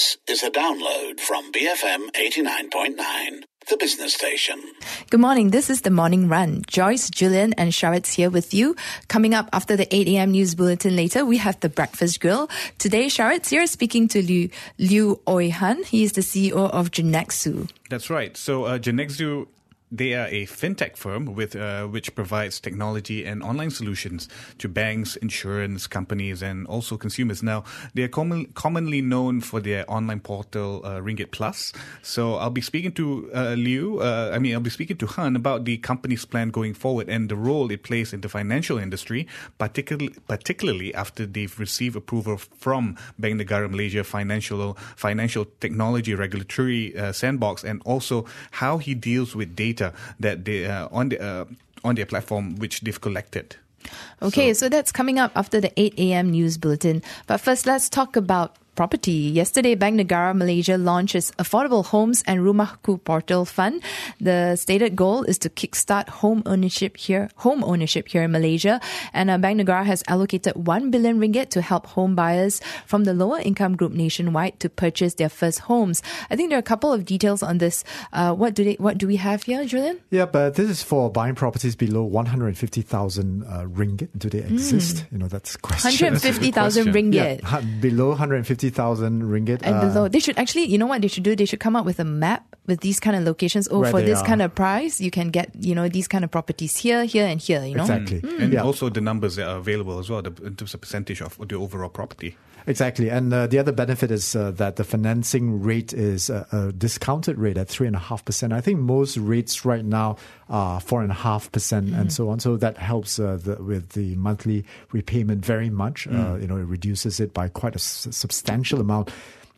This is a download from BFM 89.9, the business station. Good morning. This is the morning run. Joyce, Julian, and Sharit's here with you. Coming up after the 8 a.m. news bulletin later, we have the breakfast grill. Today, Sharit's here speaking to Liew, Liew Ooi Han. He is the CEO of Jirnexu. That's right. So, uh, Jirnexu they are a fintech firm with uh, which provides technology and online solutions to banks, insurance companies, and also consumers. Now, they are common, commonly known for their online portal uh, Ringgit Plus. So, I'll be speaking to uh, Liew. Uh, I mean, I'll be speaking to Han about the company's plan going forward and the role it plays in the financial industry, particularly particularly after they've received approval from Bank Negara Malaysia Financial Financial Technology Regulatory uh, Sandbox, and also how he deals with data data that they uh, on the uh, on their platform which they've collected. Okay, so, so that's coming up after the 8 a.m. news bulletin. But first, let's talk about property. Yesterday, Bank Negara Malaysia launches Affordable Homes and Rumahku Portal Fund. The stated goal is to kickstart home ownership here, home ownership here in Malaysia. And uh, Bank Negara has allocated 1 billion ringgit to help home buyers from the lower income group nationwide to purchase their first homes. I think there are a couple of details on this. Uh, what do they, what do we have here, Julian? Yeah, but this is for buying properties below 150,000 uh, ringgit. Do they exist? Mm. You know, that's question. 150,000 ringgit. Yeah, below 150 thousand ringgit. And uh, below, they should actually, you know what they should do? They should come up with a map with these kind of locations. Oh, for this are. kind of price, you can get, you know, these kind of properties here, here, and here. You know, exactly, mm. and yeah. also the numbers that are available as well, the, in terms of percentage of the overall property. Exactly, and uh, the other benefit is uh, that the financing rate is a, a discounted rate at three and a half percent. I think most rates right now are four and a half percent, and mm. so on. So that helps uh, the, with the monthly repayment very much. Mm. you know, it reduces it by quite a s- substantial amount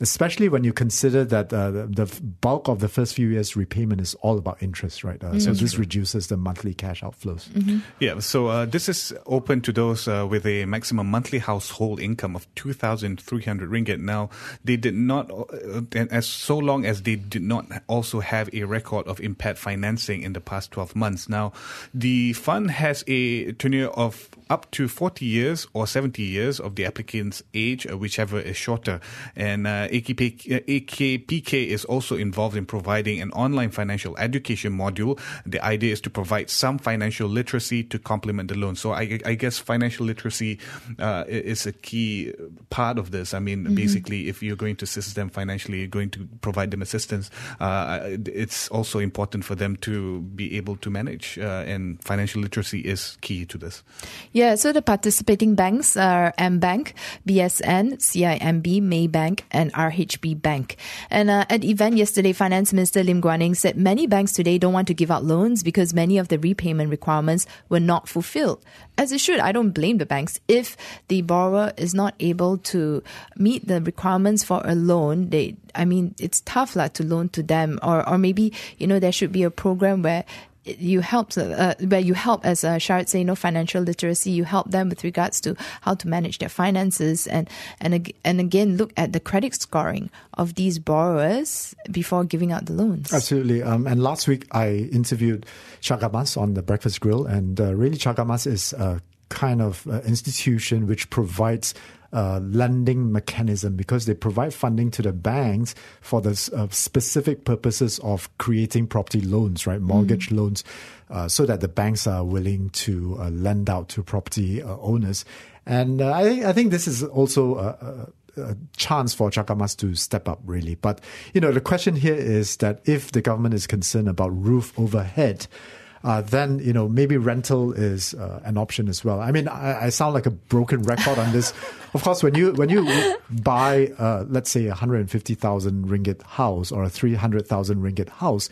especially when you consider that uh, the bulk of the first few years repayment is all about interest, right? Uh, mm-hmm. So this reduces the monthly cash outflows. Mm-hmm. Yeah, so uh, this is open to those uh, with a maximum monthly household income of 2,300 ringgit. Now, they did not, uh, as so long as they did not also have a record of impaired financing in the past 12 months. Now, the fund has a tenure of up to 40 years or 70 years of the applicant's age, uh, whichever is shorter. And AKP, AKPK is also involved in providing an online financial education module. The idea is to provide some financial literacy to complement the loan. So I, I guess financial literacy uh, is a key part of this. I mean, mm-hmm. basically, if you're going to assist them financially, you're going to provide them assistance. Uh, it's also important for them to be able to manage, uh, and financial literacy is key to this. Yeah. Yeah, so the participating banks are AmBank, BSN, CIMB, Maybank, and RHB Bank. And uh, at the event yesterday, Finance Minister Lim Guan Eng said many banks today don't want to give out loans because many of the repayment requirements were not fulfilled. As it should, I don't blame the banks. If the borrower is not able to meet the requirements for a loan, they I mean, it's tough like, to loan to them, or or maybe you know there should be a program where you help uh, where you help as uh, Sharit say, you know, financial literacy. You help them with regards to how to manage their finances and and and again look at the credit scoring of these borrowers before giving out the loans. Absolutely. Um, and last week I interviewed Cagamas on the Breakfast Grill, and uh, really Cagamas is a kind of uh, institution which provides uh, lending mechanism because they provide funding to the banks for the uh, specific purposes of creating property loans, right? Mortgage mm. loans, uh, so that the banks are willing to uh, lend out to property uh, owners. And uh, I, I think this is also a, a chance for Cagamas to step up, really. But, you know, the question here is that if the government is concerned about roof overhead, uh, then you know maybe rental is uh, an option as well. I mean, I, I, sound like a broken record on this. of course, when you when you buy, uh, let's say, a hundred and fifty thousand ringgit house or a three hundred thousand ringgit house,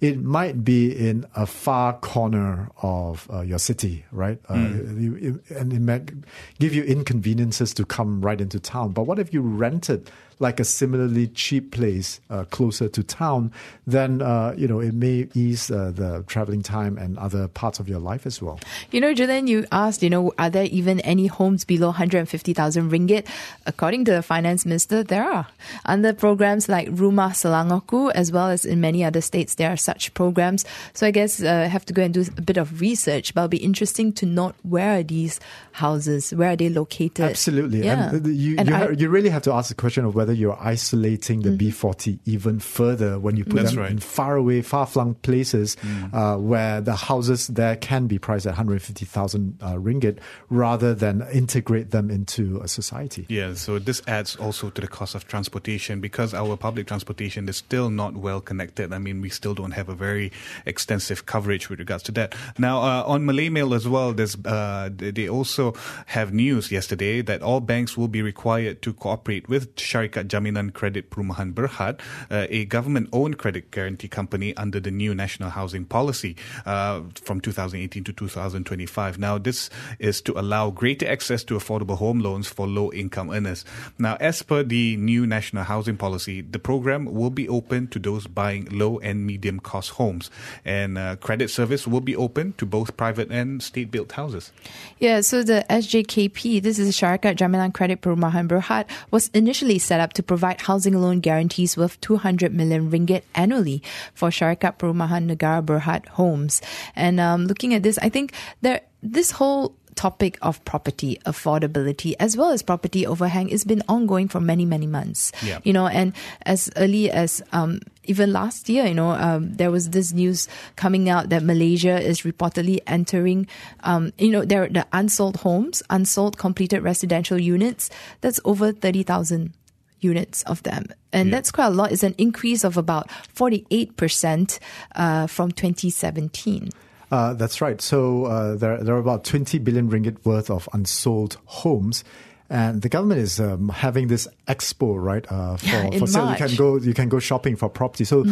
it might be in a far corner of uh, your city, right? Mm. Uh, hmm. you, and it might give you inconveniences to come right into town. But what if you rented like a similarly cheap place uh, closer to town, then uh, you know it may ease uh, the traveling time and other parts of your life as well. You know, Julian, you asked, you know, are there even any homes below 150,000 ringgit? According to the finance minister, there are. Under programs like Rumah Selangorku, as well as in many other states, there are such programs. So I guess uh, I have to go and do a bit of research, but it'll be interesting to note where are these houses, where are they located? Absolutely, yeah. and you, you, I, you really have to ask the question of whether whether you're isolating the B40 even further when you put That's them right. in far away, far flung places uh, where the houses there can be priced at 150,000 uh, ringgit rather than integrate them into a society. Yeah, so this adds also to the cost of transportation because our public transportation is still not well connected. I mean, we still don't have a very extensive coverage with regards to that. Now, uh, on Malay Mail as well, there's uh, they they also have news yesterday that all banks will be required to cooperate with Syarikat Jaminan Kredit Perumahan Berhad, uh, a government-owned credit guarantee company under the new national housing policy uh, from 2018 to 2025. Now, this is to allow greater access to affordable home loans for low-income earners. Now, as per the new national housing policy, the program will be open to those buying low and medium cost homes, and uh, credit service will be open to both private and state-built houses. Yeah, so the SJKP, this is Syarikat Jaminan Kredit Perumahan Berhad, was initially set up to provide housing loan guarantees worth 200 million ringgit annually for Syarikat Perumahan Negara Berhad homes. And um, looking at this, I think there this whole topic of property affordability as well as property overhang has been ongoing for many many months Yeah. you know and as early as um, even last year you know um, there was this news coming out that malaysia is reportedly entering um, you know there the unsold homes unsold completed residential units that's over 30000 units of them and Yeah. that's quite a lot it's an increase of about 48% uh, from 2017 Uh, that's right. So uh, there, there are about 20 billion ringgit worth of unsold homes. And the government is um, having this expo, right? Uh, for In for sale, you can go you can go shopping for property. So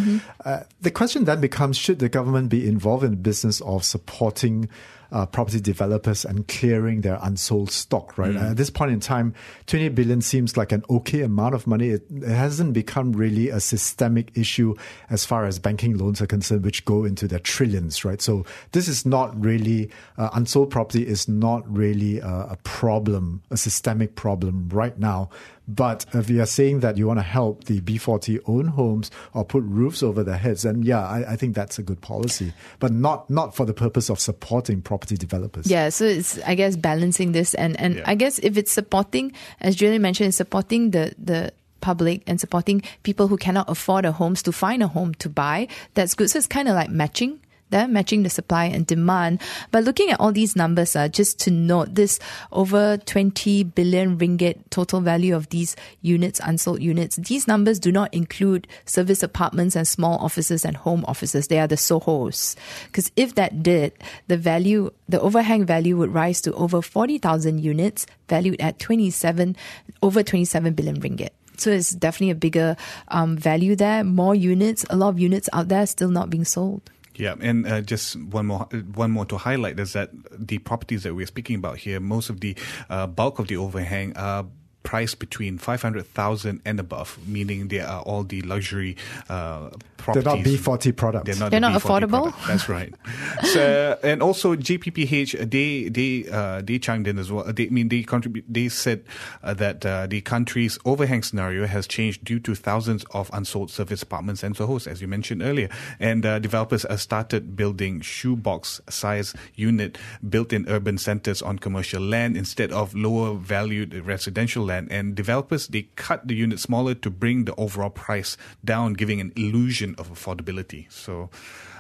uh, the question then becomes: Should the government be involved in the business of supporting uh, property developers and clearing their unsold stock? Right. At this point in time, 20 billion seems like an okay amount of money. It, it hasn't become really a systemic issue as far as banking loans are concerned, which go into the trillions. Right. So this is not really uh, unsold property is not really a, a problem, a systemic problem right now. But if you are saying that you want to help the B40 own homes or put roofs over their heads, then yeah, I, I think that's a good policy. But not not for the purpose of supporting property developers. Yeah, so it's I guess balancing this and and Yeah. I guess if it's supporting, as Julian mentioned, it's supporting the the public and supporting people who cannot afford a homes to find a home to buy. That's good. So it's kind of like matching. They're matching the supply and demand. But looking at all these numbers, uh, just to note this over 20 billion ringgit total value of these units, unsold units, these numbers do not include service apartments and small offices and home offices. They are the SOHOs. Because if that did, the value, the overhang value would rise to over 40,000 units valued at 27, over 27 billion ringgit. So it's definitely a bigger um, value there. More units, a lot of units out there still not being sold. Yeah, and uh, just one more, one more to highlight is that the properties that we're speaking about here, most of the uh, bulk of the overhang are priced between five hundred thousand and above, meaning they are all the luxury uh, They're not B40 products. They're not, They're the not B40 affordable? product. That's right. so, and also JPPH, they they uh, they chimed in as well. They I mean they contribute. They said uh, that uh, the country's overhang scenario has changed due to thousands of unsold service apartments and so SOHOs, as you mentioned earlier. And uh, developers have started building shoebox size unit built in urban centers on commercial land instead of lower valued residential land. And developers they cut the unit smaller to bring the overall price down, giving an illusion of affordability. So.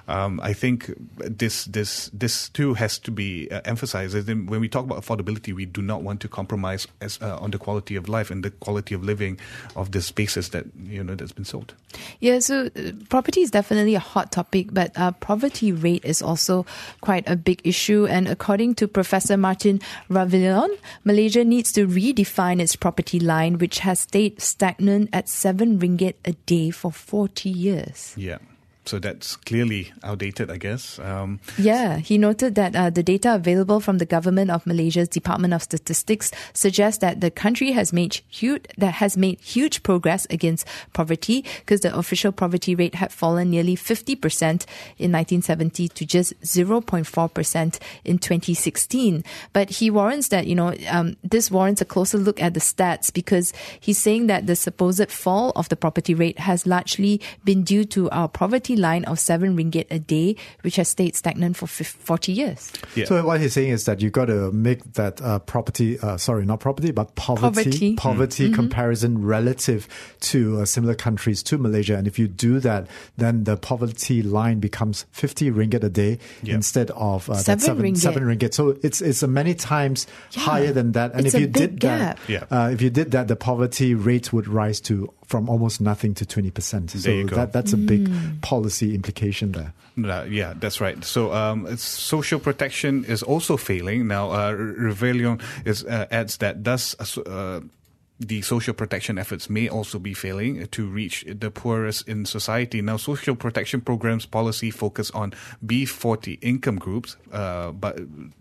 Um, I think this this this too has to be uh, emphasized. As when we talk about affordability, we do not want to compromise as, uh, on the quality of life and the quality of living of the spaces that you know that's been sold. Yeah, so uh, property is definitely a hot topic, but uh, poverty rate is also quite a big issue. And according to Professor Martin Ravallion, Malaysia needs to redefine its property line, which has stayed stagnant at seven ringgit a day for 40 years. Yeah. So that's clearly outdated, I guess. Um, Yeah, he noted that uh, the data available from the government of Malaysia's Department of Statistics suggests that the country has made huge that has made huge progress against poverty because the official poverty rate had fallen nearly 50% in 1970 to just 0.4% in 2016. But he warrants that, you know, um, this warrants a closer look at the stats because he's saying that the supposed fall of the property rate has largely been due to our poverty poverty line of 7 ringgit a day, which has stayed stagnant for 40 years. Yeah. So what he's saying is that you've got to make that uh, property, uh, sorry, not property, but poverty, Poverty. poverty comparison relative to uh, similar countries, to Malaysia. And if you do that, then the poverty line becomes 50 ringgit a day Yeah. instead of uh, Seven seven, ringgit. seven ringgit. So it's it's a many times higher than that. And It's if you big did that. Yeah. uh, if you did that, the poverty rate would rise to from almost nothing to 20%. So There you go. that that's a big policy implication there. Uh, yeah, that's right. So um, social protection is also failing. Now, uh, Ravallion is, uh, adds that uh, the social protection efforts may also be failing to reach the poorest in society. Now, social protection programs policy focus on B40 income groups, uh, but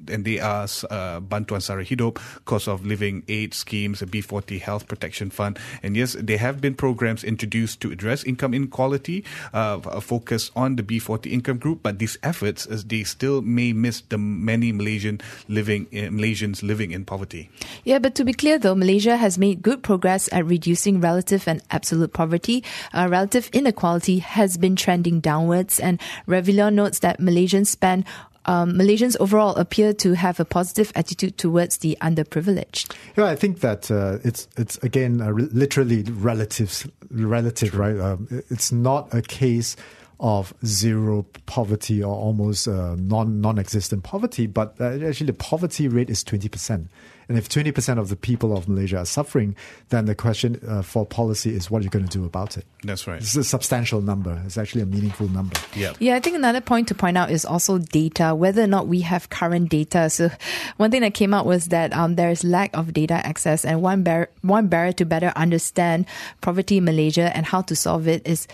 and they are uh, Bantuan Sara Hidup, cost of living aid schemes, a B40 health protection fund, and yes, there have been programs introduced to address income inequality, uh, focus on the B40 income group, but these efforts, as they still may miss the many Malaysian living uh, Malaysians living in poverty. Yeah, but to be clear though, Malaysia has made good progress at reducing relative and absolute poverty. Uh, relative inequality has been trending downwards, and Ravallion notes that Malaysians spend. Um, Malaysians overall appear to have a positive attitude towards the underprivileged. Yeah, I think that uh, it's it's again uh, re- literally relatives relative, right? Um, it's not a case of zero poverty or almost uh, non non-existent poverty, but uh, actually the poverty rate is twenty percent. And if twenty percent of the people of Malaysia are suffering, then the question uh, for policy is what are you're going to do about it. That's right. It's a substantial number. It's actually a meaningful number. Yeah. Yeah, I think another point to point out is also data, whether or not we have current data. So one thing that came out was that um, there is lack of data access and one, bar- one barrier to better understand poverty in Malaysia and how to solve it is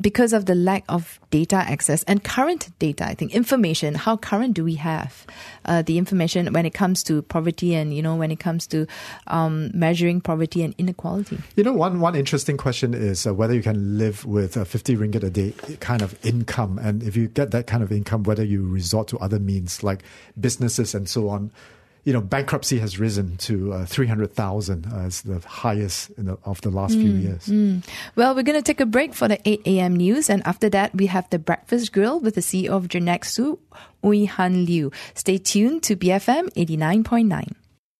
because of the lack of data access and current data, I think information, how current do we have uh, the information when it comes to poverty and, you know, when it comes to um, measuring poverty and inequality? You know, one one interesting question is uh, whether you can live with a 50 ringgit a day kind of income. And if you get that kind of income, whether you resort to other means like businesses and so on. You know, bankruptcy has risen to uh, 300,000 as the highest in the, of the last few years. Well, we're going to take a break for the 8 a.m. news. And after that, we have the breakfast grill with the CEO of Jirnexu, Ooi Han Liew. Stay tuned to BFM 89.9.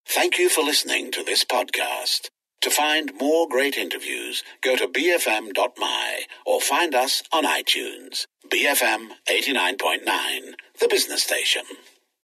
Thank you for listening to this podcast. To find more great interviews, go to bfm.my or find us on iTunes. BFM 89.9, the business station.